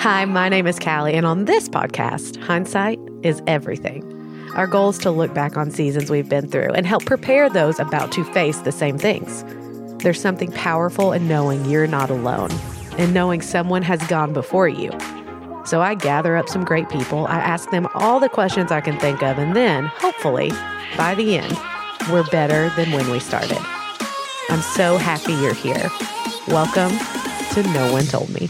Hi, my name is Callie, and on this podcast, hindsight is everything. Our goal is to look back on seasons we've been through and help prepare those about to face the same things. There's something powerful in knowing you're not alone and knowing someone has gone before you. So I gather up some great people, I ask them all the questions I can think of, and then, hopefully, by the end, we're better than when we started. I'm so happy you're here. Welcome to No One Told Me.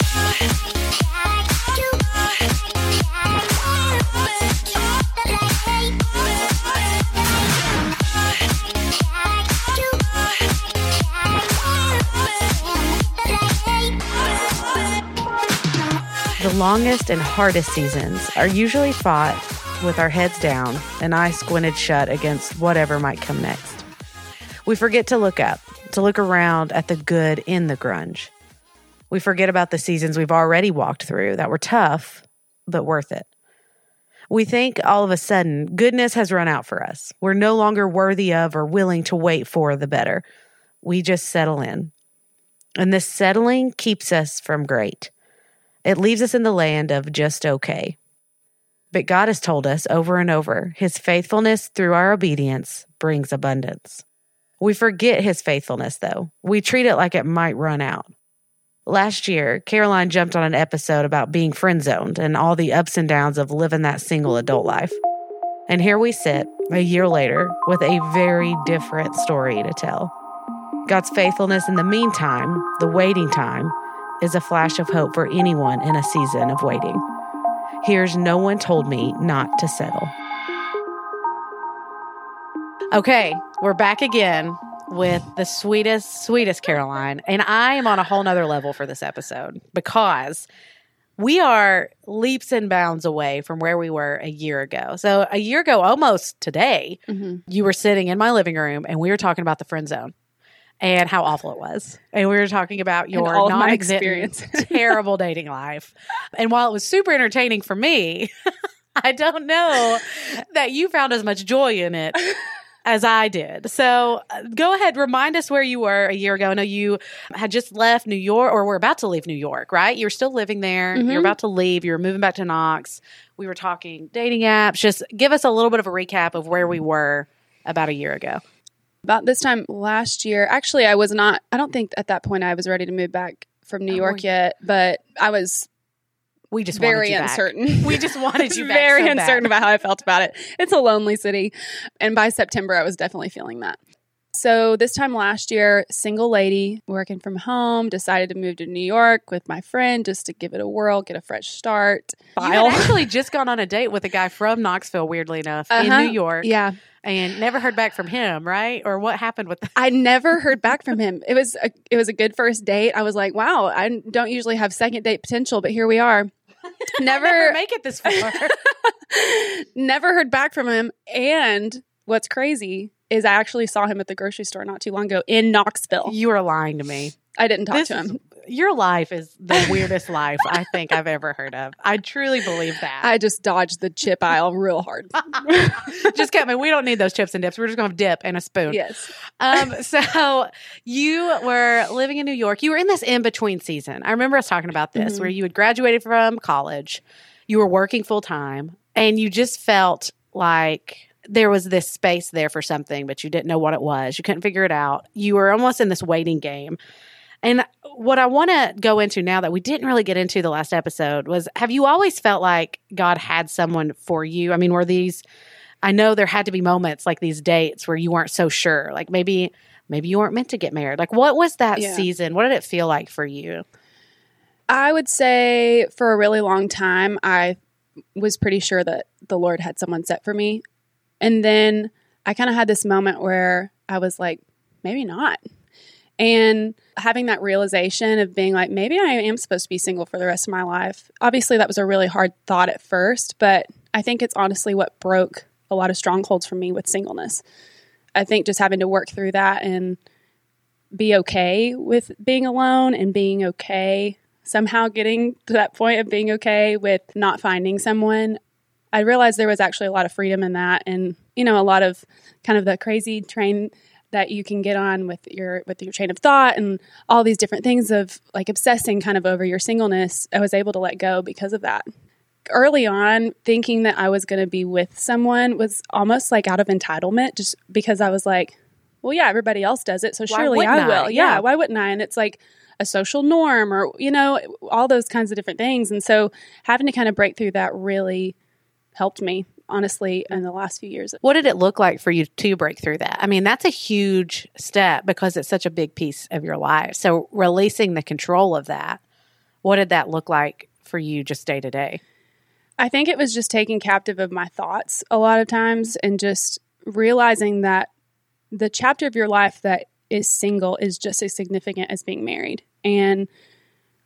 The longest and hardest seasons are usually fought with our heads down and eyes squinted shut against whatever might come next. We forget to look up, to look around at the good in the grunge. We forget about the seasons we've already walked through that were tough, but worth it. We think all of a sudden goodness has run out for us. We're no longer worthy of or willing to wait for the better. We just settle in. And this settling keeps us from great. It leaves us in the land of just okay. But God has told us over and over his faithfulness through our obedience brings abundance. We forget his faithfulness, though. We treat it like it might run out. Last year, Caroline jumped on an episode about being friend zoned and all the ups and downs of living that single adult life. And here we sit, a year later, with a very different story to tell. God's faithfulness in the meantime, the waiting time, is a flash of hope for anyone in a season of waiting. Here's No One Told Me Not to Settle. Okay, we're back again with the sweetest, sweetest Caroline. And I am on a whole nother level for this episode because we are leaps and bounds away from where we were a year ago. So, a year ago, almost today, mm-hmm. you were sitting in my living room and we were talking about the friend zone and how awful it was. And we were talking about your non experience terrible dating life. And while it was super entertaining for me, I don't know that you found as much joy in it as I did. So uh, go ahead, remind us where you were a year ago. I know you had just left New York or were about to leave New York, right? You're still living there. Mm-hmm. You're about to leave. You're moving back to Knox. We were talking dating apps. Just give us a little bit of a recap of where we were about a year ago. About this time last year, actually, I was not, I don't think at that point I was ready to move back from New oh, York yet, but I was we just very uncertain. We just wanted you very so uncertain about how I felt about it. It's a lonely city, and by September, I was definitely feeling that. So this time last year, single lady working from home, decided to move to New York with my friend just to give it a whirl, get a fresh start. File. You had actually just gone on a date with a guy from Knoxville, weirdly enough, uh-huh. in New York. Yeah. And never heard back from him, right? Or what happened with that? I never heard back from him. It was a, it was a good first date. I was like, wow, I don't usually have second date potential, but here we are. Never, never make it this far. never heard back from him. And what's crazy is I actually saw him at the grocery store not too long ago in Knoxville. You are lying to me. I didn't talk this to him. Is, your life is the weirdest life I think I've ever heard of. I truly believe that. I just dodged the chip aisle real hard. just kept me. We don't need those chips and dips. We're just going to dip and a spoon. Yes. Um. So you were living in New York. You were in this in between season. I remember us talking about this, mm-hmm. where you had graduated from college, you were working full time, and you just felt like there was this space there for something, but you didn't know what it was. You couldn't figure it out. You were almost in this waiting game. And what I want to go into now that we didn't really get into the last episode was have you always felt like God had someone for you? I mean, were these, I know there had to be moments like these dates where you weren't so sure. Like maybe, maybe you weren't meant to get married. Like what was that yeah. season? What did it feel like for you? I would say for a really long time, I was pretty sure that the Lord had someone set for me. And then I kind of had this moment where I was like, maybe not. And having that realization of being like, maybe I am supposed to be single for the rest of my life. Obviously, that was a really hard thought at first, but I think it's honestly what broke a lot of strongholds for me with singleness. I think just having to work through that and be okay with being alone and being okay somehow getting to that point of being okay with not finding someone I realized there was actually a lot of freedom in that and, you know, a lot of kind of the crazy train that you can get on with your with your train of thought and all these different things of like obsessing kind of over your singleness i was able to let go because of that early on thinking that i was going to be with someone was almost like out of entitlement just because i was like well yeah everybody else does it so Why surely i will I? yeah. Yeah. why wouldn't i and it's like a social norm or you know all those kinds of different things and so having to kind of break through that really helped me honestly mm-hmm. in the last few years What did it look like for you to break through that? I mean, that's a huge step because it's such a big piece of your life. So, releasing the control of that, what did that look like for you just day to day? I think it was just taking captive of my thoughts a lot of times and just realizing that the chapter of your life that is single is just as significant as being married. And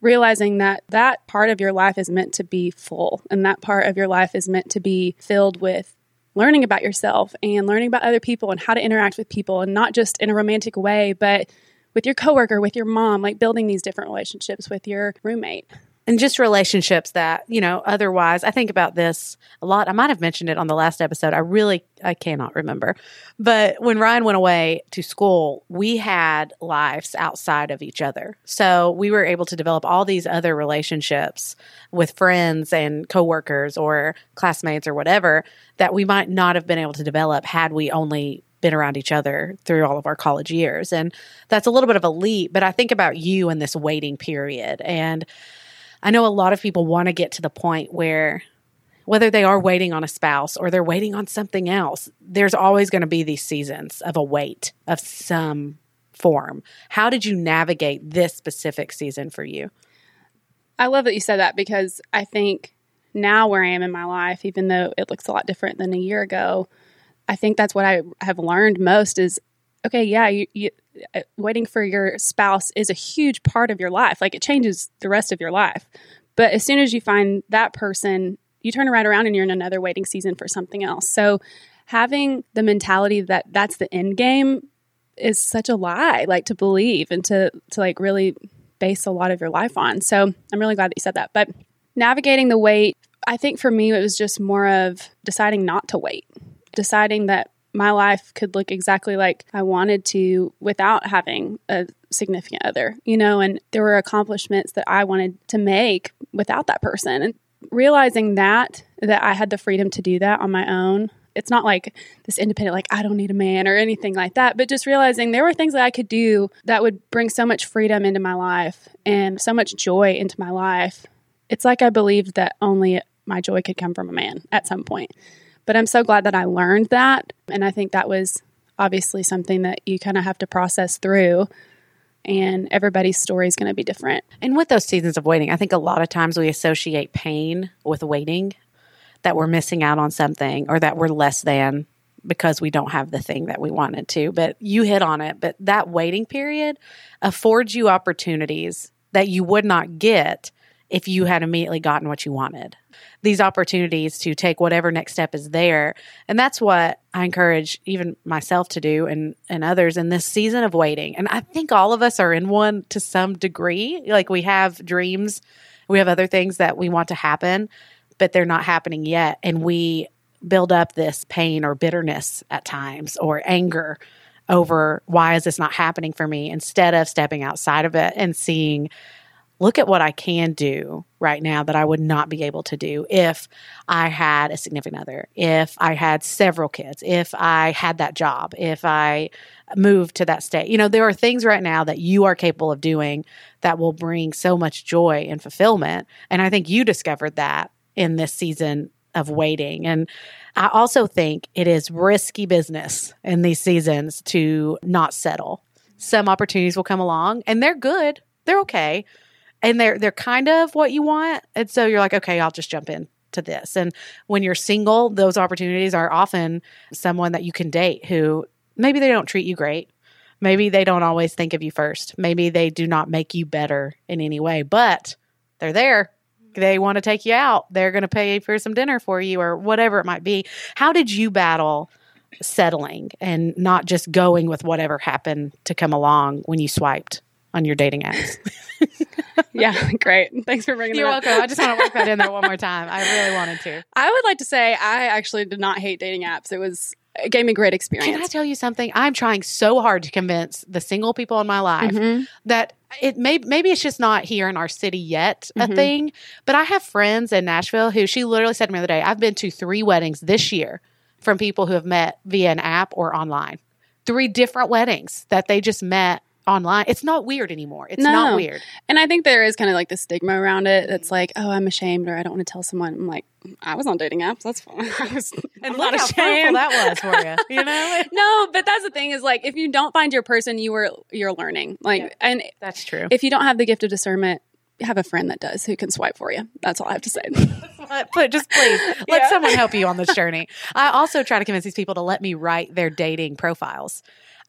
realizing that that part of your life is meant to be full and that part of your life is meant to be filled with learning about yourself and learning about other people and how to interact with people and not just in a romantic way but with your coworker with your mom like building these different relationships with your roommate and just relationships that you know otherwise i think about this a lot. I might have mentioned it on the last episode. I really i cannot remember. But when ryan went away to school we had lives outside of each other. So we were able to develop all these other relationships with friends and coworkers or classmates or whatever that we might not have been able to develop had we only been around each other through all of our college years. And that's a little bit of a leap but i think about you in this waiting period. And I know a lot of people want to get to the point where whether they are waiting on a spouse or they're waiting on something else, there's always going to be these seasons of a wait of some form. How did you navigate this specific season for you? I love that you said that because I think now where I am in my life, even though it looks a lot different than a year ago, I think that's what I have learned most is okay, yeah, you, you uh, waiting for your spouse is a huge part of your life. Like it changes the rest of your life. But as soon as you find that person, you turn right around and you're in another waiting season for something else. So having the mentality that that's the end game is such a lie, like to believe and to to like really base a lot of your life on. So I'm really glad that you said that. But navigating the wait, I think for me it was just more of deciding not to wait. Deciding that my life could look exactly like I wanted to without having a significant other, you know, and there were accomplishments that I wanted to make without that person. And realizing that, that I had the freedom to do that on my own. It's not like this independent, like, I don't need a man or anything like that, but just realizing there were things that I could do that would bring so much freedom into my life and so much joy into my life. It's like I believed that only my joy could come from a man at some point. But I'm so glad that I learned that. And I think that was obviously something that you kind of have to process through. And everybody's story is going to be different. And with those seasons of waiting, I think a lot of times we associate pain with waiting, that we're missing out on something or that we're less than because we don't have the thing that we wanted to. But you hit on it. But that waiting period affords you opportunities that you would not get if you had immediately gotten what you wanted. These opportunities to take whatever next step is there. And that's what I encourage even myself to do and, and others in this season of waiting. And I think all of us are in one to some degree. Like we have dreams, we have other things that we want to happen, but they're not happening yet. And we build up this pain or bitterness at times or anger over why is this not happening for me instead of stepping outside of it and seeing look at what I can do right now that I would not be able to do if I had a significant other, if I had several kids, if I had that job, if I moved to that state. You know, there are things right now that you are capable of doing that will bring so much joy and fulfillment. And I think you discovered that in this season of waiting. And I also think it is risky business in these seasons to not settle. Some opportunities will come along and they're good. They're okay and they're they're kind of what you want. And so you're like okay i'll just jump in to this. And when you're single those opportunities are often someone that you can date who maybe they don't treat you great. Maybe they don't always think of you first. Maybe they do not make you better in any way but they're there. They want to take you out. They're going to pay for some dinner for you or whatever it might be. How did you battle settling and not just going with whatever happened to come along when you swiped on your dating apps yeah, great. Thanks for bringing You're that up. welcome. I just want to work that in there one more time. I really wanted to. I would like to say I actually did not hate dating apps. It was it gave me a great experience. Can I tell you something? I'm trying so hard to convince the single people in my life Mhm. that it may maybe it's just not here in our city yet a Mhm. thing. But I have friends in Nashville who she literally said to me the other day, I've been to three weddings this year from people who have met via an app or online. Three different weddings that they just met online. It's not weird anymore. It's not weird. And I think there is kind of like the stigma around it. That's mm-hmm. like, oh, I'm ashamed or I don't want to tell someone. I'm like, I was on dating apps. That's fine. I was, And I'm look how ashamed. that was for you. You know? no, but that's the thing is like, if you don't find your person, you were you're learning. Like, Yeah. and That's true. if you don't have the gift of discernment, have a friend that does who can swipe for you. That's all I have to say. But, but just please let Yeah. someone help you on this journey. I also try to convince these people to let me write their dating profiles.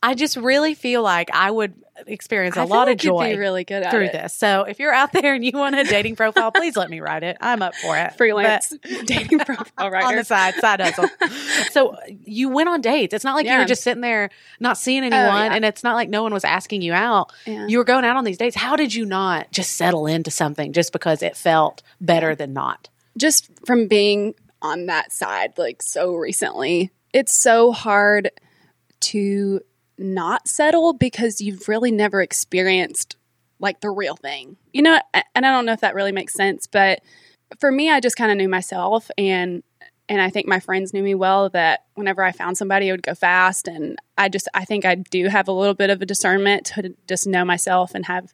I just really feel like I would experience a I lot like of joy really good through it. this. So if you're out there and you want a dating profile, please let me write it. I'm up for it. Freelance dating profile But on the side, side hustle. so you went on dates. It's not like you were just sitting there not seeing oh, anyone, yeah. and it's not like no one was asking you out. Yeah. You were going out on these dates. How did you not just settle into something just because it felt better than not? just from being on that side like so recently, it's so hard to not settle because you've really never experienced like the real thing. You know, and I don't know if that really makes sense, but for me I just kind of knew myself and and I think my friends knew me well that whenever I found somebody it would go fast and I just I think I do have a little bit of a discernment to just know myself and have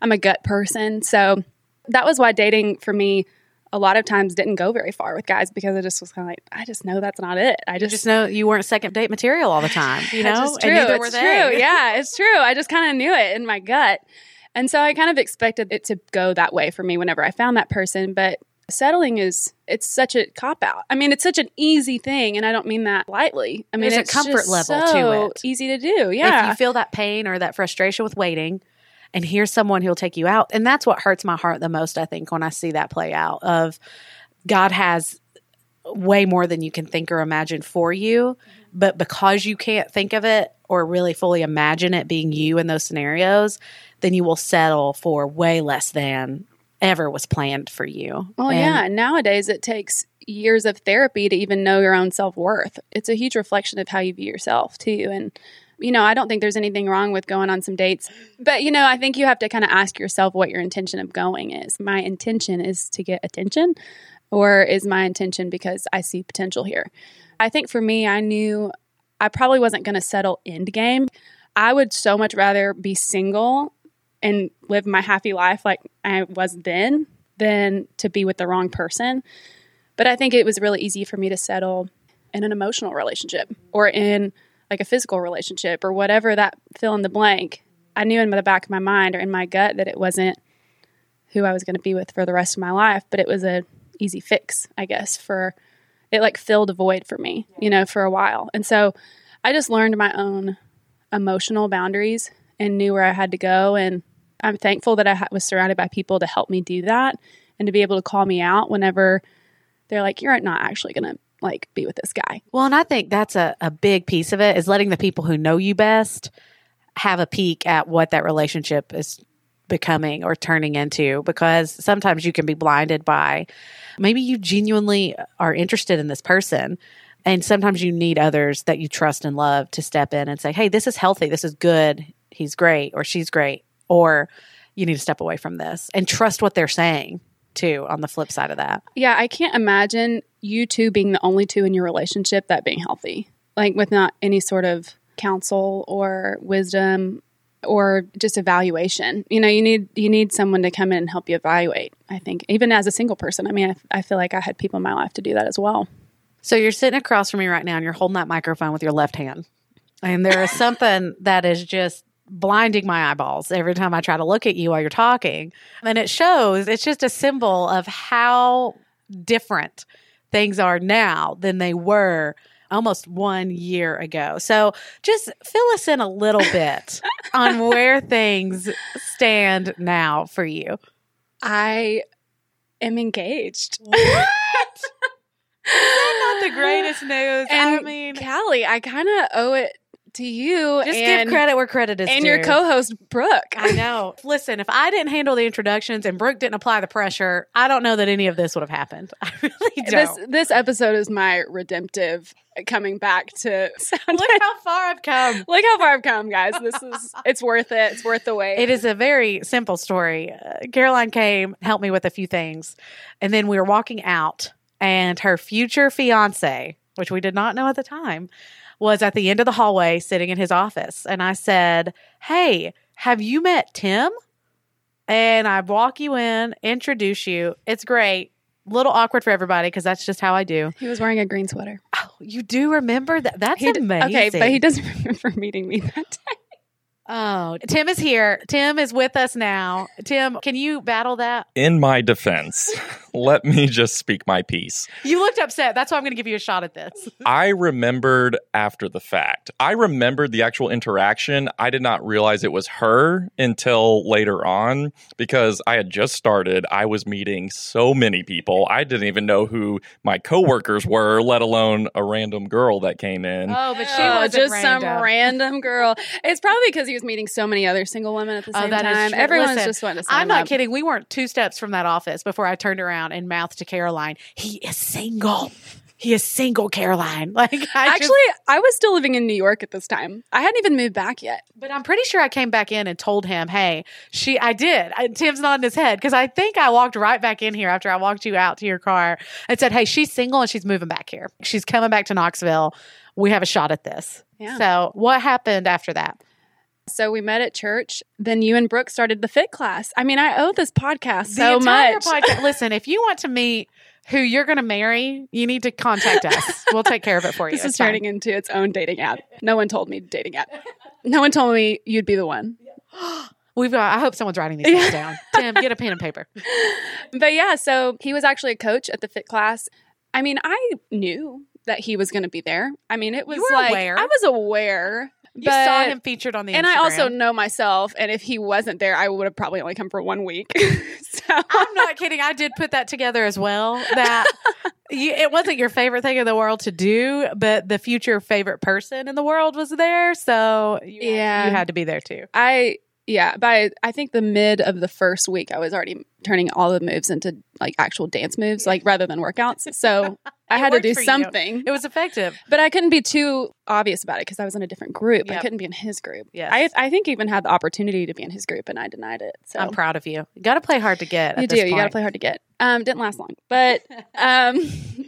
I'm a gut person. So that was why dating for me a lot of times didn't go very far with guys because I just was kind of like, I just know that's not it. I just, just know you weren't second date material all the time, you know? it's true. It's true. Yeah, it's true. I just kind of knew it in my gut. And so I kind of expected it to go that way for me whenever I found that person. But settling is, it's such a cop out. I mean, it's such an easy thing. And I don't mean that lightly. I mean, There's a it's comfort just level to so it. easy to do. Yeah. If you feel that pain or that frustration with waiting, and here's someone who'll take you out. And that's what hurts my heart the most, I think, when I see that play out of God has way more than you can think or imagine for you. Mm-hmm. But because you can't think of it or really fully imagine it being you in those scenarios, then you will settle for way less than ever was planned for you. Well, And yeah. Nowadays, it takes years of therapy to even know your own self worth. It's a huge reflection of how you view yourself, too. And, you know, I don't think there's anything wrong with going on some dates. But, you know, I think you have to kind of ask yourself what your intention of going is. My intention is to get attention, or is my intention because I see potential here? I think for me, I knew I probably wasn't going to settle end game. I would so much rather be single and live my happy life like I was then than to be with the wrong person. But I think it was really easy for me to settle in an emotional relationship or in like a physical relationship or whatever that fill in the blank. I knew in the back of my mind or in my gut that it wasn't who I was going to be with for the rest of my life, but it was a easy fix, I guess, for it like filled a void for me, you know, for a while. And so I just learned my own emotional boundaries and knew where I had to go and I'm thankful that I ha- was surrounded by people to help me do that and to be able to call me out whenever they're like, you're not actually going to like be with this guy. Well, and I think that's a, a big piece of it is letting the people who know you best have a peek at what that relationship is becoming or turning into because sometimes you can be blinded by maybe you genuinely are interested in this person and sometimes you need others that you trust and love to step in and say hey this is healthy. This is good. He's great or she's great or you need to step away from this and trust what they're saying too on the flip side of that. Yeah, I can't imagine you two being the only two in your relationship that being healthy, like with not any sort of counsel or wisdom or just evaluation. You know, you need you need someone to come in and help you evaluate. I think even as a single person, I mean, I, I feel like I had people in my life to do that as well. So you're sitting across from me right now and you're holding that microphone with your left hand. And there is something that is just blinding my eyeballs every time I try to look at you while you're talking. And it shows, it's just a symbol of how different things are now than they were almost one year ago. So just fill us in a little bit on where things stand now for you. I am engaged. What? That's not the greatest news. I mean, Callie, I kind of owe it to you Just and, give credit where credit is due. and due. your co-host Brooke. I know. Listen, if I didn't handle the introductions and Brooke didn't apply the pressure, I don't know that any of this would have happened. I really don't. this this episode is my redemptive coming back to sound. Look how far I've come. Look how far I've come, guys. This is it's worth it. It's worth the wait. It is a very simple story. Uh, Caroline came, helped me with a few things, and then we were walking out, and her future fiance, which we did not know at the time, was at the end of the hallway sitting in his office. And I said, Hey, have you met Tim? And I walk you in, introduce you. It's great. Little awkward for everybody because that's just how I do. He was wearing a green sweater. Oh, you do remember that? That's He d- amazing. Okay, but he doesn't remember meeting me that day. Oh, Tim is here. Tim is with us now. Tim, can you battle that? In my defense, let me just speak my piece. You looked upset. That's why I'm going to give you a shot at this. I remembered after the fact. I remembered the actual interaction. I did not realize it was her until later on because I had just started. I was meeting so many people. I didn't even know who my coworkers were, let alone a random girl that came in. Oh, but she Oh, was just some random girl. It's probably because he was meeting so many other single women at the Oh, same that is time. true. Everyone's Listen, just wanting to. I'm not up. kidding. We weren't two steps from that office before I turned around and mouthed to Caroline, "He is single. He is single, Caroline." Like, I Actually, just- I was still living in New York at this time. I hadn't even moved back yet. but I'm pretty sure I came back in and told him, "Hey, she." I did. I, Tim's nodding his head because I think I walked right back in here after I walked you out to your car and said, "Hey, she's single and she's moving back here. She's coming back to Knoxville. We have a shot at this." Yeah. So, what happened after that? So we met at church. Then you and Brooke started the fit class. I mean, I owe this podcast The so much. podcast- Listen, if you want to meet who you're going to marry, you need to contact us. We'll take care of it for you. This is fine. turning into its own dating app. No one told me dating app. No one told me you'd be the one. We've got. I hope someone's writing these things down. Tim, get a pen and paper. But yeah, so he was actually a coach at the fit class. I mean, I knew that he was going to be there. I mean, it was like aware. I was aware. You but, saw him featured on the. and I also know myself. And if he wasn't there, I would have probably only come for one week. so I'm not kidding. I did put that together as well. That you, it wasn't your favorite thing in the world to do, but the future favorite person in the world was there, so you, Yeah. you had to be there too. I yeah, by I think the mid of the first week, I was already turning all the moves into like actual dance moves, like rather than workouts. So I had to do for you. something. It was effective. But I couldn't be too obvious about it because I was in a different group. I couldn't be in his group. Yes. I I think even had the opportunity to be in his group and I denied it. So I'm proud of you. You got to play hard to get. you do. You got to play hard to get. Um, didn't last long, but um,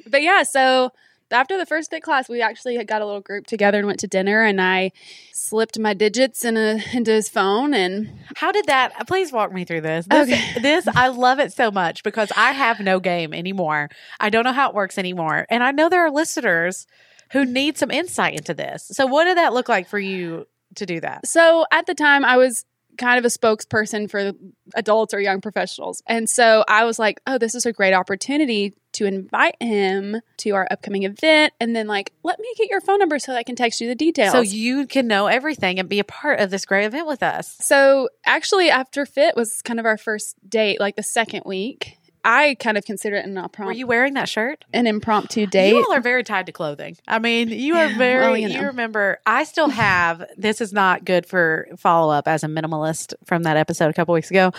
but yeah. So after the first fit class, we actually had got a little group together and went to dinner, and I slipped my digits in a, into his phone, and How did that? Please walk me through this. This, Okay. this I love it so much because I have no game anymore. I don't know how it works anymore, and I know there are listeners who need some insight into this. So, what did that look like for you to do that? so at the time I was kind of a spokesperson for adults or young professionals, and so I was like, oh, this is a great opportunity to invite him to our upcoming event, and then like let me get your phone number so I can text you the details. So you can know everything and be a part of this great event with us. So actually, after Fit was kind of our first date, like the second week. I kind of consider it an impromptu. Were you wearing that shirt? an impromptu date. You all are very tied to clothing. I mean, you are very. well, you you, remember? I still have. this is not good for follow up as a minimalist from that episode a couple weeks ago,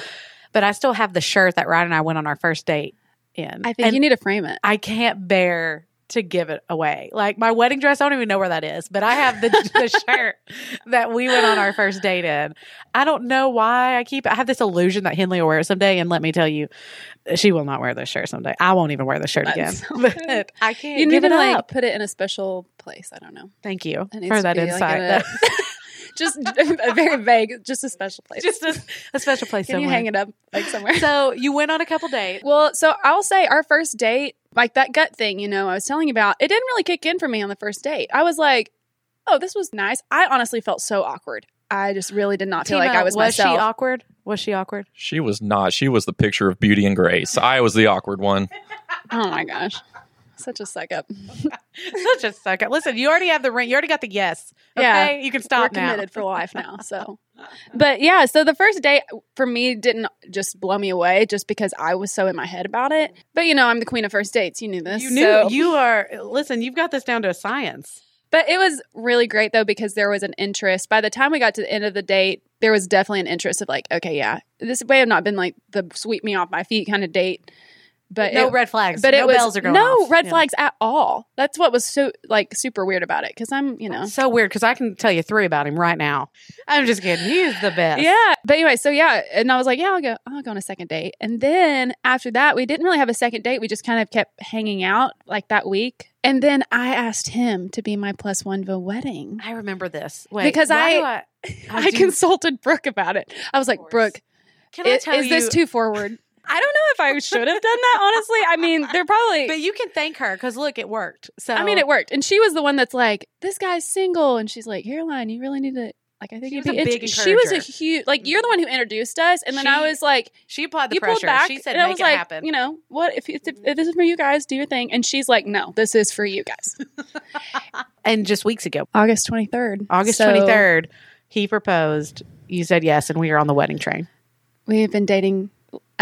but I still have the shirt that Ryan and I went on our first date in. I think And you need to frame it. I can't bear to give it away. Like my wedding dress, I don't even know where that is, but I have the, the shirt that we went on our first date in. I don't know why I keep. I have this illusion that Henley will wear it someday, and let me tell you, she will not wear this shirt someday. I won't even wear the shirt again. That's so but I can't You need to like put it in a special place. I don't know. Thank you for that like, insight. in a- just a very vague, just a special place. Just a, a special place Can you hang it up like somewhere? So you went on a couple dates. well, so I'll say our first date, like that gut thing, you know, I was telling you about, it didn't really kick in for me on the first date. I was like, oh, this was nice. I honestly felt so awkward. I just really did not feel like I was, was myself. she awkward? Was she awkward? She was not. She was the picture of beauty and grace. I was the awkward one. oh my gosh. Such a suck up. Such a sucker. Listen, you already have the ring. You already got the yes. Okay, Yeah. you can We're stop now. committed for life now. So, but yeah, so the first date for me didn't just blow me away just because I was so in my head about it. But you know, I'm the queen of first dates. You knew this. You knew so- you are. Listen, you've got this down to a science. But it was really great though because there was an interest. By the time we got to the end of the date, there was definitely an interest of like, okay, yeah, this may have not been like the sweep me off my feet kind of date, but no it, red flags. but no was bells are going no off. red Yeah. flags at all. That's what was so like super weird about it because I'm, you know, So weird because I can tell you three about him right now. I'm just kidding. He's the best. Yeah. But anyway, so yeah, and I was like, yeah, I'll go I'll go on a second date. And then after that, we didn't really have a second date. We just kind of kept hanging out like that week. And then I asked him to be my plus one to the wedding. I remember this Wait, Because I- do I consulted Brooke about it. I was like. Brooke, Can I i- tell is this too forward? I don't know if I should have done that, honestly. I mean, they're probably But you can thank her because look, it worked. So I mean, it worked. And she was the one that's like, this guy's single. And she's like, Caroline, you really need to, like, I think She you'd was be a big int- She was a huge, like, you're the one who introduced us. And then I was like, She applied the you pulled pressure. back. She said, and I "Make was it like, happen." you know, what if, if, if this is for you guys, do your thing. And she's like, no, this is for you guys. and just weeks ago, August 23rd. August So, twenty third, he proposed. You said yes, and we are on the wedding train. We've been dating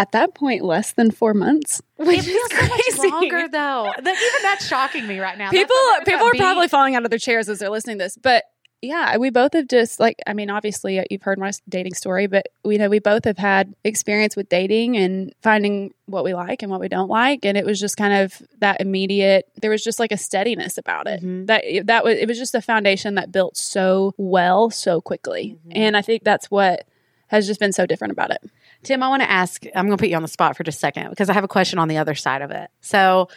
at that point less than four months. Which It feels is so much crazy. longer though. That, even that's shocking me right now. People people are being- probably falling out of their chairs as they're listening to this but yeah we both have just like i mean obviously uh, you've heard my dating story but we know we both have had experience with dating and finding what we like and what we don't like and it was just kind of that immediate there was just like a steadiness about it Mhm. that that was it was just a foundation that built so well so quickly Mhm. and i think that's what has just been so different about it Tim, I want to ask, I'm going to put you on the spot for just a second because I have a question on the other side of it. So,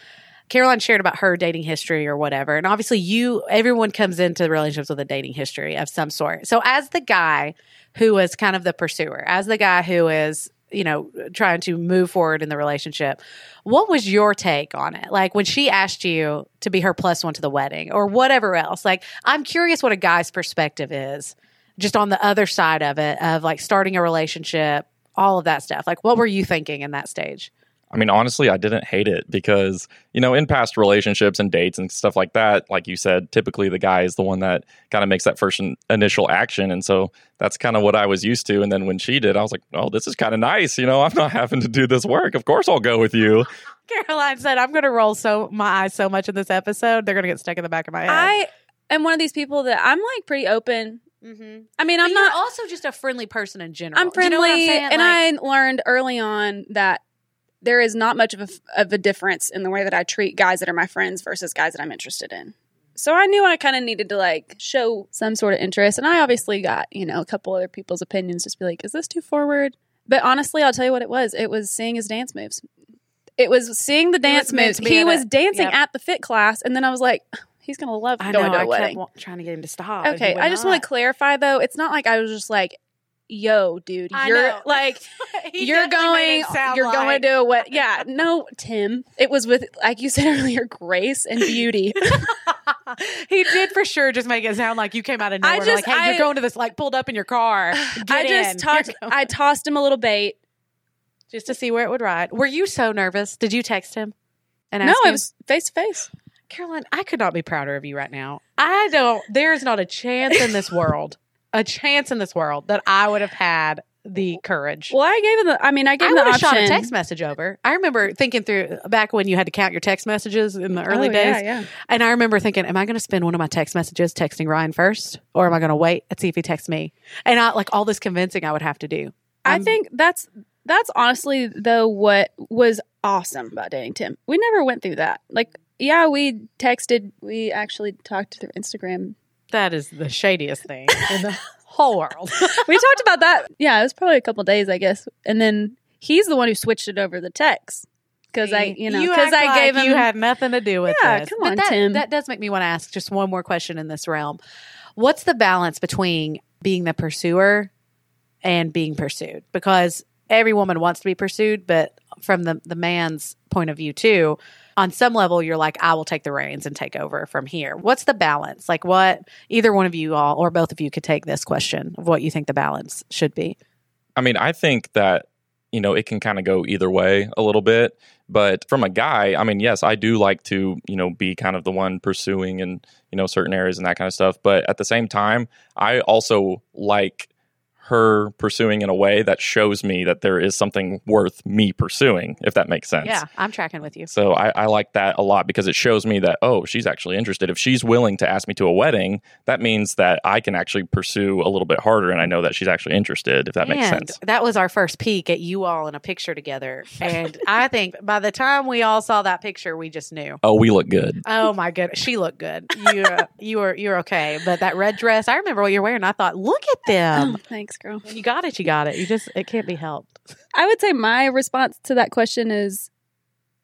Caroline shared about her dating history or whatever. And obviously, you, everyone comes into relationships with a dating history of some sort. So, as the guy who is kind of the pursuer, as the guy who is, you know, trying to move forward in the relationship, what was your take on it? Like when she asked you to be her plus one to the wedding or whatever else? Like, I'm curious what a guy's perspective is just on the other side of it, of like starting a relationship, all of that stuff. Like, what were you thinking in that stage? I mean, honestly, I didn't hate it because, you know, in past relationships and dates and stuff like that, like you said, typically the guy is the one that kind of makes that first in- initial action. And so that's kind of what I was used to. And then when she did, I was like, oh, this is kind of nice. You know, I'm not having to do this work. Of course I'll go with you. Caroline said, "I'm going to roll so my eyes so much in this episode, they're going to get stuck in the back of my head." i am one of these people that i'm like pretty open mm-hmm. i mean But i'm not also just a friendly person in general. I'm Do you friendly, know I'm and Like- I learned early on that there is not much of a, of a difference in the way that I treat guys that are my friends versus guys that I'm interested in. So I knew I kind of needed to like show some sort of interest, and I obviously got you know a couple other people's opinions, just be like, is this too forward? But honestly, I'll tell you what it was. It was seeing his dance moves. It was seeing the dance moves. to be He was dancing yep. at the fit class, and then I was like, he's gonna love I going know. to I a kept wedding. wa- trying to get him to stop. Okay, I just want to clarify though. It's not like I was just like, "Yo, dude, I you're know. like you're going you're going to a what? Yeah, no, Tim. It was with like you said earlier, grace and beauty. he did for sure just make it sound like you came out of I nowhere. just- like, hey, I- you're going to this, like pulled up in your car. Get I in. just talked. I tossed him a little bait. just to see where it would ride. Were you so nervous? Did you text him? And No, ask it was face to face. Caroline, I could not be prouder of you right now. I don't. There is not a chance in this world, a chance in this world that I would have had the courage. Well, I gave him the. I mean, I gave him the option. shot a text message over. I remember thinking through back when you had to count your text messages in the early Oh, days. Yeah, yeah. And I remember thinking, am I going to spend one of my text messages texting Ryan first, or am I going to wait and see if he texts me? And I like all this convincing I would have to do. I I'm- think that's that's honestly though what was awesome about dating Tim. We never went through that. Like, yeah, we texted. We actually talked through Instagram. that is the shadiest thing in the whole world. we talked about that. Yeah, it was probably a couple days, I guess. And then he's the one who switched it over the text because I, you know, because I gave like him. you had nothing to do with Yeah, this. come But on, that, Tim. That does make me want to ask just one more question in this realm. What's the balance between being the pursuer and being pursued? Because every woman wants to be pursued, but from the the man's point of view too, on some level you're like, I will take the reins and take over from here. What's the balance? Like what either one of you all or both of you could take this question of what you think the balance should be. I mean, I think that you know it can kind of go either way a little bit. But from a guy, I mean, yes, I do like to you know be kind of the one pursuing and you know certain areas and that kind of stuff. But at the same time, I also like her pursuing in a way that shows me that there is something worth me pursuing, if that makes sense. Yeah, I'm tracking with you. So I, I like that a lot because it shows me that, oh, she's actually interested. If she's willing to ask me to a wedding, that means that I can actually pursue a little bit harder and I know that she's actually interested, if that makes sense. That was our first peek at you all in a picture together. And I think by the time we all saw that picture, we just knew. Oh, we look good. Oh my goodness, she looked good. You, uh, you were, you're okay. But that red dress, I remember what you're wearing. I thought, look at them. Oh, thanks, girl. When you got it, you got it. You just, it can't be helped. I would say my response to that question is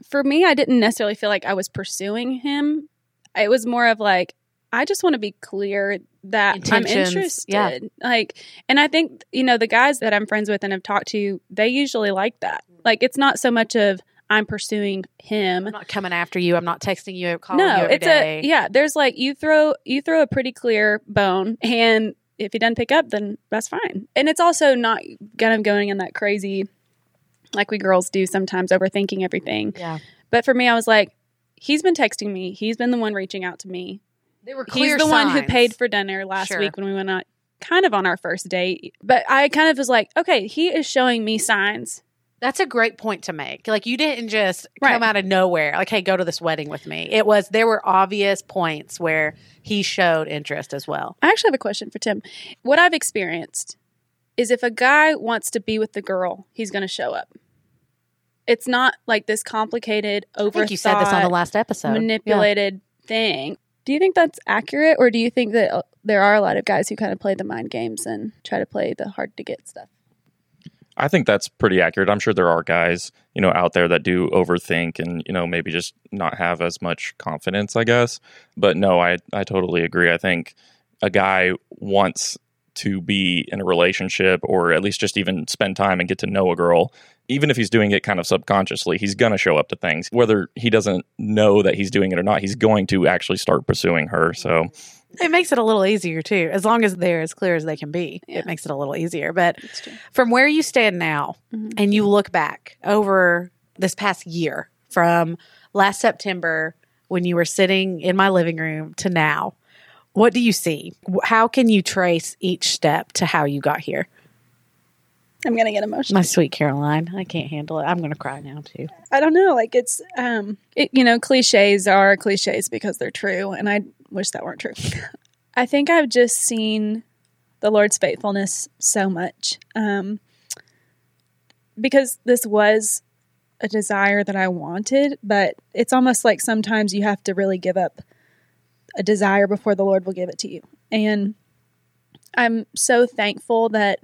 for me, I didn't necessarily feel like I was pursuing him. It was more of like, I just want to be clear that Intentions, I'm interested. yeah. Like, and I think, you know, the guys that I'm friends with and have talked to, they usually like that. Like, it's not so much of I'm pursuing him. I'm not coming after you. I'm not texting you, calling no, you every it's day. a yeah. There's like you throw you throw a pretty clear bone, and if he doesn't pick up, then that's fine. And it's also not kind of going in that crazy, like we girls do sometimes, overthinking everything. Yeah. But for me, I was like, he's been texting me. He's been the one reaching out to me. They were He's the one who paid for dinner last Sure. week when we went out, kind of on our first date. But I kind of was like, okay, he is showing me signs. That's a great point to make. Like you didn't just Right. come out of nowhere, like, hey, go to this wedding with me. It was there were obvious points where he showed interest as well. I actually have a question for Tim. What I've experienced is if a guy wants to be with the girl, he's going to show up. It's not like this complicated, over you said this on the last episode. manipulated thing. Do you think that's accurate, or do you think that uh, there are a lot of guys who kind of play the mind games and try to play the hard to get stuff? I think that's pretty accurate. I'm sure there are guys, you know, out there that do overthink and, you know, maybe just not have as much confidence, I guess. But no, I I totally agree. I think a guy wants to be in a relationship or at least just even spend time and get to know a girl. Even if he's doing it kind of subconsciously, he's going to show up to things. Whether he doesn't know that he's doing it or not, he's going to actually start pursuing her. So, It makes it a little easier too, as long as they're as clear as they can be. Yeah. It makes it a little easier. But from where you stand now Mhm. and you look back over this past year from last September when you were sitting in my living room to now, what do you see? How can you trace each step to how you got here? I'm going to get emotional. My sweet Caroline, I can't handle it. I'm going to cry now too. I don't know. Like it's, um, it, you know, cliches are cliches because they're true, and I wish that weren't true. I think I've just seen the Lord's faithfulness so much, um, because this was a desire that I wanted, but it's almost like sometimes you have to really give up a desire before the Lord will give it to you, and I'm so thankful that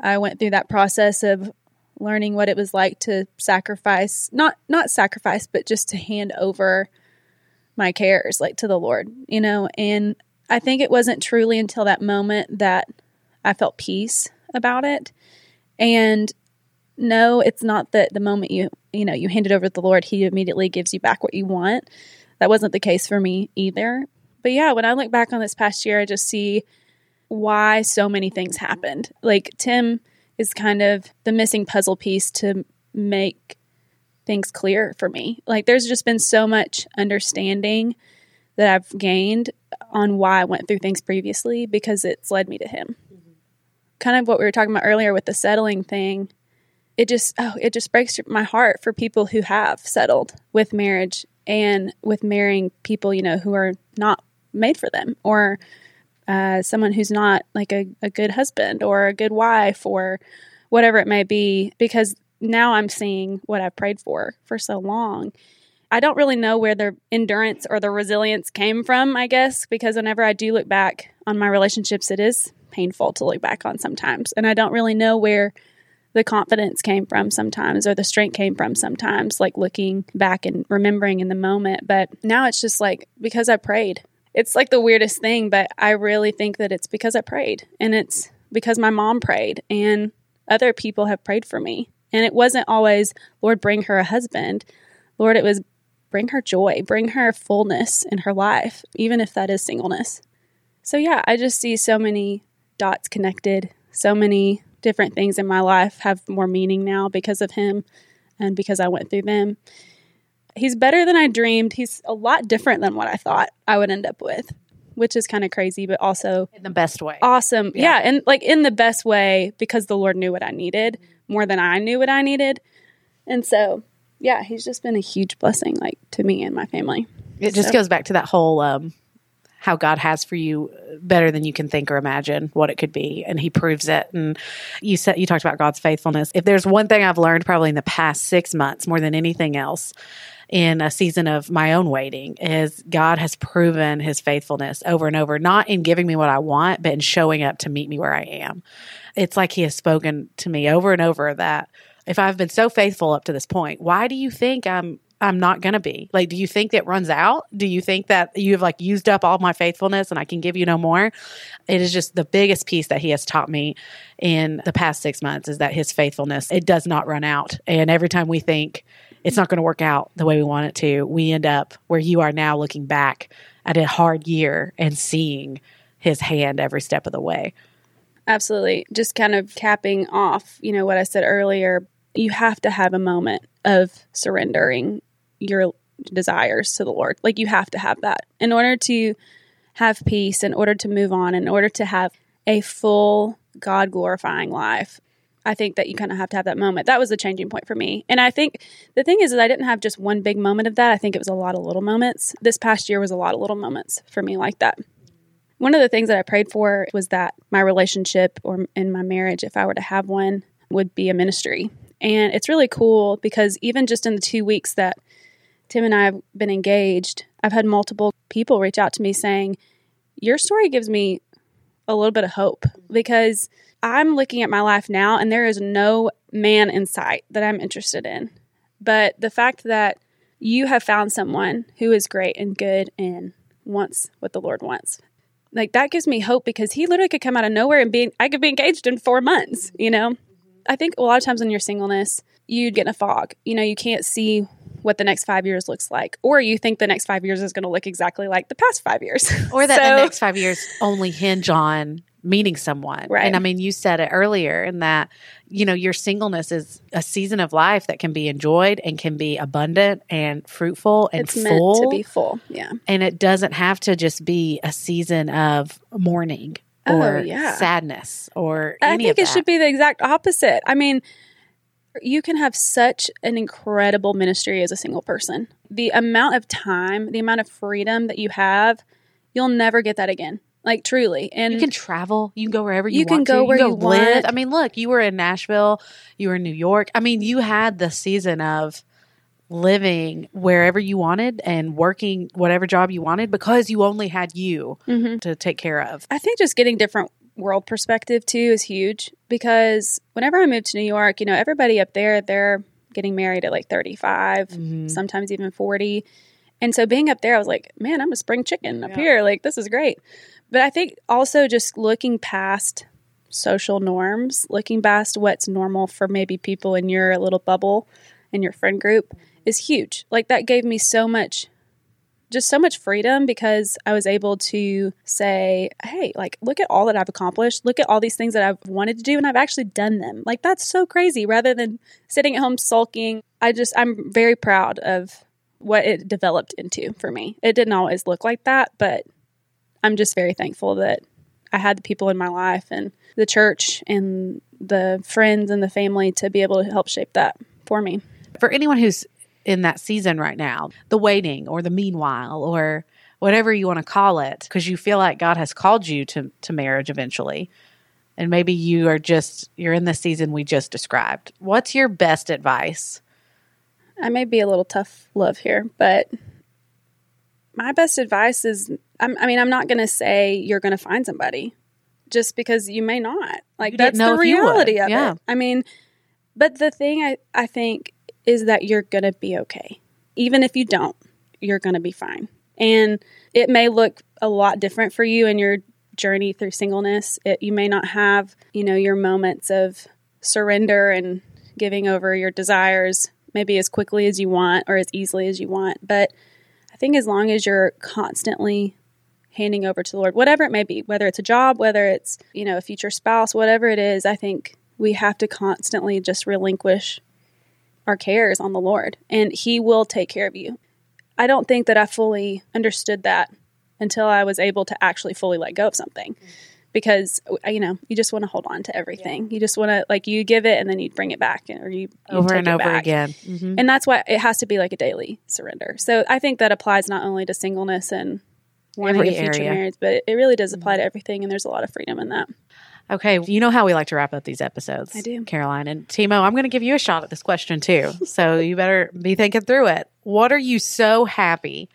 I went through that process of learning what it was like to sacrifice not not sacrifice but just to hand over my cares like to the lord you know? And i think it wasn't truly until that moment that i felt peace about it. And no it's not that the moment you you know you hand it over to the lord he immediately gives you back what you want. That wasn't the case for me either. But yeah when i look back on this past year i just see why so many things happened like tim is kind of the missing puzzle piece to make things clear for me. Like there's just been so much understanding that I've gained on why I went through things previously because it's led me to him. Mm-hmm. Kind of what we were talking about earlier with the settling thing. It just oh, it just breaks my heart for people who have settled with marriage and with marrying people, you know, who are not made for them or uh, someone who's not like a, a good husband or a good wife or whatever it may be because now i'm seeing what i've prayed for for so long. I don't really know where the endurance or the resilience came from i guess because whenever i do look back on my relationships it is painful to look back on sometimes. And i don't really know where the confidence came from sometimes or the strength came from sometimes like looking back and remembering in the moment. But now it's just like because i prayed it's like the weirdest thing, but I really think that it's because I prayed and it's because my mom prayed and other people have prayed for me. And it wasn't always, Lord, bring her a husband. Lord, it was bring her joy, bring her fullness in her life, even if that is singleness. So, yeah, I just see so many dots connected, so many different things in my life have more meaning now because of him and because I went through them he's better than I dreamed. He's a lot different than what I thought I would end up with. which is kind of crazy, but also in the best way. awesome. Yeah. Yeah. and like in the best way because the Lord knew what I needed more than I knew what I needed. And so, yeah, he's just been a huge blessing like to me and my family. It just goes back to that whole um, how God has for you better than you can think or imagine what it could be, and He proves it. And you said you talked about God's faithfulness. If there's one thing I've learned probably in the past six months more than anything else. In a season of my own waiting, is God has proven his faithfulness over and over, not in giving me what I want, but in showing up to meet me where I am. It's like he has spoken to me over and over that if I've been so faithful up to this point, why do you think I'm I'm not going to be? Like do you think that runs out? Do you think that you have like used up all my faithfulness and I can give you no more? It is just the biggest piece that he has taught me in the past 6 months is that his faithfulness it does not run out. And every time we think it's not going to work out the way we want it to, we end up where you are now looking back at a hard year and seeing his hand every step of the way. Absolutely. Just kind of capping off, you know, what I said earlier, you have to have a moment of surrendering your desires to the Lord. Like you have to have that in order to have peace, in order to move on, in order to have a full God glorifying life. I think that you kind of have to have that moment. That was the changing point for me. And I think the thing is that I didn't have just one big moment of that. I think it was a lot of little moments. This past year was a lot of little moments for me like that. One of the things that I prayed for was that my relationship or in my marriage, if I were to have one, would be a ministry. And it's really cool because even just in the two weeks that Tim and I have been engaged, I've had multiple people reach out to me saying, Your story gives me a little bit of hope because I'm looking at my life now and there is no man in sight that I'm interested in. But the fact that you have found someone who is great and good and wants what the Lord wants like that gives me hope because he literally could come out of nowhere and be I could be engaged in four months, you know? I think a lot of times in your singleness, you'd get in a fog. You know, you can't see what the next five years looks like. Or you think the next five years is going to look exactly like the past five years. or that So- the next five years only hinge on meeting someone. Right. And I mean, you said it earlier in that, you know, your singleness is a season of life that can be enjoyed and can be abundant and fruitful and it's full. to be full. Yeah. and it doesn't have to just be a season of mourning Oh, or yeah. sadness or I think it should be the exact opposite. I mean, you can have such an incredible ministry as a single person. The amount of time, the amount of freedom that you have, you'll never get that again. Like truly. And you can travel. You can go wherever you, You can want to. go where you live. want. I mean, look, you were in Nashville. You were in New York. I mean, you had the season of living wherever you wanted and working whatever job you wanted because you only had you Mhm. to take care of. I think just getting different world perspective too is huge because whenever I moved to New York, you know, everybody up there, they're getting married at like 35, Mhm. sometimes even 40. And so being up there, I was like, man, I'm a spring chicken up Yeah. here. Like, this is great. But I think also just looking past social norms, looking past what's normal for maybe people in your little bubble in your friend group is huge. Like, that gave me so much just so much freedom because I was able to say, hey, like, look at all that I've accomplished. Look at all these things that I've wanted to do and I've actually done them. Like, that's so crazy rather than sitting at home sulking. I just, I'm very proud of what it developed into for me. It didn't always look like that, but I'm just very thankful that I had the people in my life and the church and the friends and the family to be able to help shape that for me. For anyone who's in that season right now, the waiting or the meanwhile or whatever you want to call it, because you feel like God has called you to, to marriage eventually. And maybe you are just, you're in the season we just described. What's your best advice? I may be a little tough love here, but my best advice is I'm, I mean, I'm not going to say you're going to find somebody just because you may not. Like, You that's the if you would. reality of Yeah. it. I mean, but the thing I, I think is that you're going to be okay. Even if you don't, you're going to be fine. And it may look a lot different for you in your journey through singleness. It, you may not have, you know, your moments of surrender and giving over your desires maybe as quickly as you want or as easily as you want. But think as long as you're constantly handing over to the Lord, whatever it may be, whether it's a job, whether it's, you know, a future spouse, whatever it is, I think we have to constantly just relinquish our cares on the Lord and He will take care of you. I don't think that I fully understood that until I was able to actually fully let go of something. Because uh, you know, you just want to hold on to everything. You just want to like you give it and then you bring it back, or you, you over take and it over back. again. Mhm. And that's why it has to be like a daily surrender. So I think that applies not only to singleness and wanting Every a future area. marriage, but it really does apply to everything. And there's a lot of freedom in that. Okay, you know how we like to wrap up these episodes. I do. Caroline. And Timo, I'm going to give you a shot at this question too. So you better be thinking through it. What are you so happy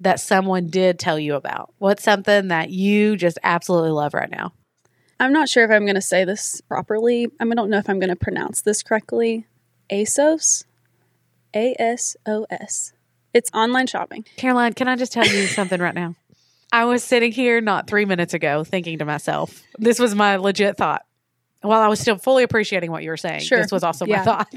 that someone did tell you about? What's something that you just absolutely love right now? I'm not sure if I'm going to say this properly. I, don't know if I'm going to pronounce this correctly. ASOS, A S O S. It's online shopping. Caroline, can I just tell you something right now? I was sitting here not three minutes ago thinking to myself, this was my legit thought. While I was still fully appreciating what you were saying, Sure. this was also my thought.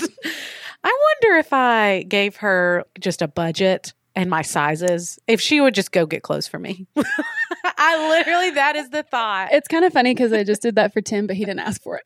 I wonder if I gave her just a budget and my sizes, if she would just go get clothes for me. I literally, that is the thought. It's kind of funny because I just did that for Tim, but he didn't ask for it.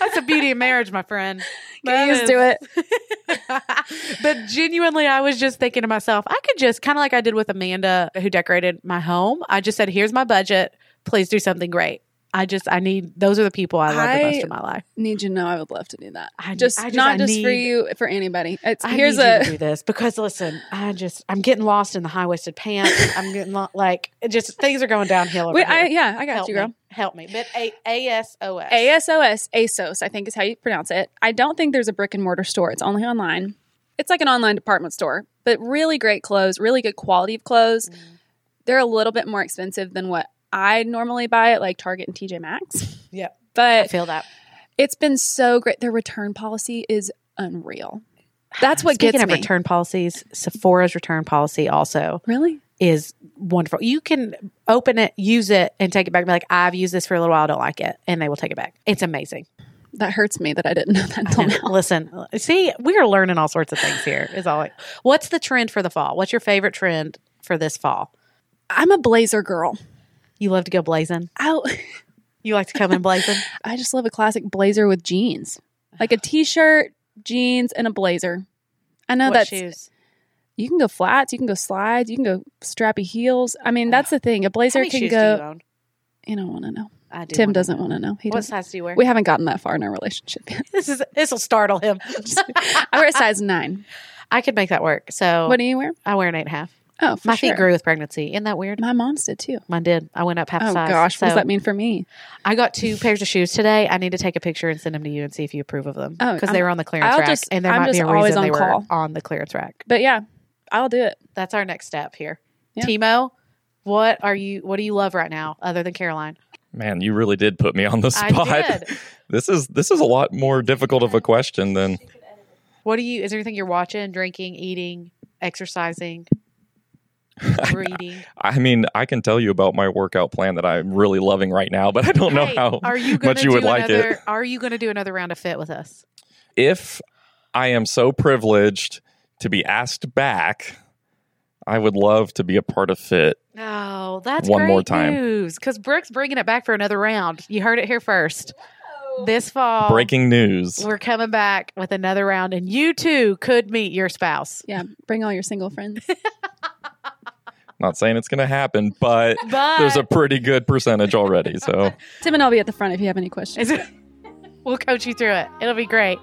That's the beauty of marriage, my friend. That used is- to it. but genuinely, I was just thinking to myself, I could just kind of like I did with Amanda, who decorated my home. I just said, "Here's my budget. Please do something great." I just, I need. Those are the people I love the most in my life. Need you to know I would love to do that. I- just, I just- not I just for you, for anybody. It's I here's need you to a do this because listen, I just, I'm getting lost in the high waisted pants. I'm getting lo- like, it just things are going downhill. Over Wait, here. I, yeah, I got Help you, me. girl. Help me. But A A S O S. ASOS, ASOS, I think is how you pronounce it. I don't think there's a brick and mortar store. It's only online. It's like an online department store, but really great clothes, really good quality of clothes. Mm. They're a little bit more expensive than what I normally buy at like Target and TJ Maxx. Yep. I But feel that. it's been so great. Their return policy is unreal. That's what Speaking gets of me. return policies, Sephora's return policy also Really? is wonderful. You can open it, use it, and take it back and be like, I've used this for a little while, I don't like it. And they will take it back. It's amazing. That hurts me that I didn't know that until now. Listen, see, we are learning all sorts of things here. Is all. Like, what's the trend for the fall? What's your favorite trend for this fall? I'm a blazer girl. You love to go blazing. I, You like to come in blazing. I just love a classic blazer with jeans, like a t-shirt, jeans, and a blazer. I know that shoes? you can go flats, you can go slides, you can go strappy heels. I mean, that's the thing. A blazer can go. do you own? You don't want to know. I do. Tim doesn't want to know. He What doesn't. size do you wear? We haven't gotten that far in our relationship yet. this is this will startle him. I wear a size nine. I could make that work. So What do you wear? I wear an eight and a half. Oh, for My sure. feet grew with pregnancy. Isn't that weird? My mom's did too. Mine did. I went up half size. Oh size. gosh, what does that mean for me? I got two pairs of shoes today. I need to take a picture and send them to you and see if you approve of them Oh, because they were on the clearance I'll rack, just- and there I'm might be a always reason on they were on the clearance rack. But yeah, I'll do it. That's our next step here. Yeah. Timo, what are you? What do you love right now, other than Caroline? Man, you really did put me on the spot. I did. This is this is a lot more difficult of a question than What do you? Is there anything you're watching, drinking, eating, exercising, reading? I mean, I can tell you about my workout plan that I'm really loving right now, but I don't know Hey, how are you much you do would like it. Are you going to do another round of fit with us? If I am so privileged to be asked back, I would love to be a part of Fit. Oh, that's One great more time. news. Because Brooke's bringing it back for another round. You heard it here first. This fall, Breaking news. we're coming back with another round, and you too could meet your spouse. Yeah, bring all your single friends. Not saying it's going to happen, but But there's a pretty good percentage already. So Tim and I'll be at the front if you have any questions. We'll coach you through it. It'll be great.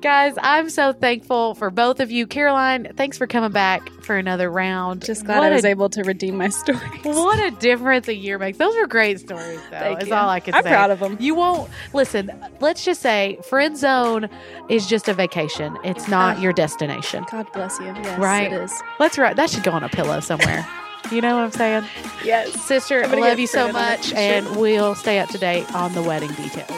Guys, I'm so thankful for both of you. Caroline, thanks for coming back for another round. Just glad what I was a, able to redeem my stories. What a difference a year makes. Those were great stories, though. Thank is you. all I can I'm say. proud of them. You won't listen. Let's just say, friend zone is just a vacation. It's not Ah. your destination. God bless you. Yes, Right. it is. Let's write. That should go on a pillow somewhere. You know what I'm saying, Yes. sister? I I'm gonna love you so printed on a much, t-shirt. and we'll stay up to date on the wedding details.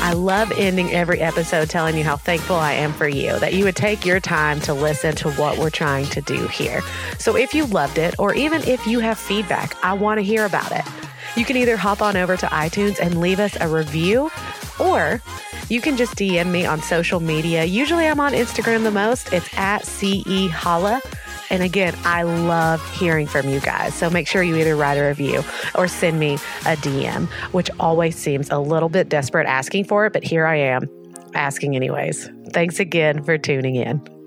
I love ending every episode telling you how thankful I am for you, that you would take your time to listen to what we're trying to do here. So if you loved it, or even if you have feedback, I want to hear about it. You can either hop on over to iTunes and leave us a review, or you can just DM me on social media. Usually I'm on Instagram the most. It's at CE. And again, I love hearing from you guys. So make sure you either write a review or send me a DM, which always seems a little bit desperate asking for it, but here I am asking anyways. Thanks again for tuning in.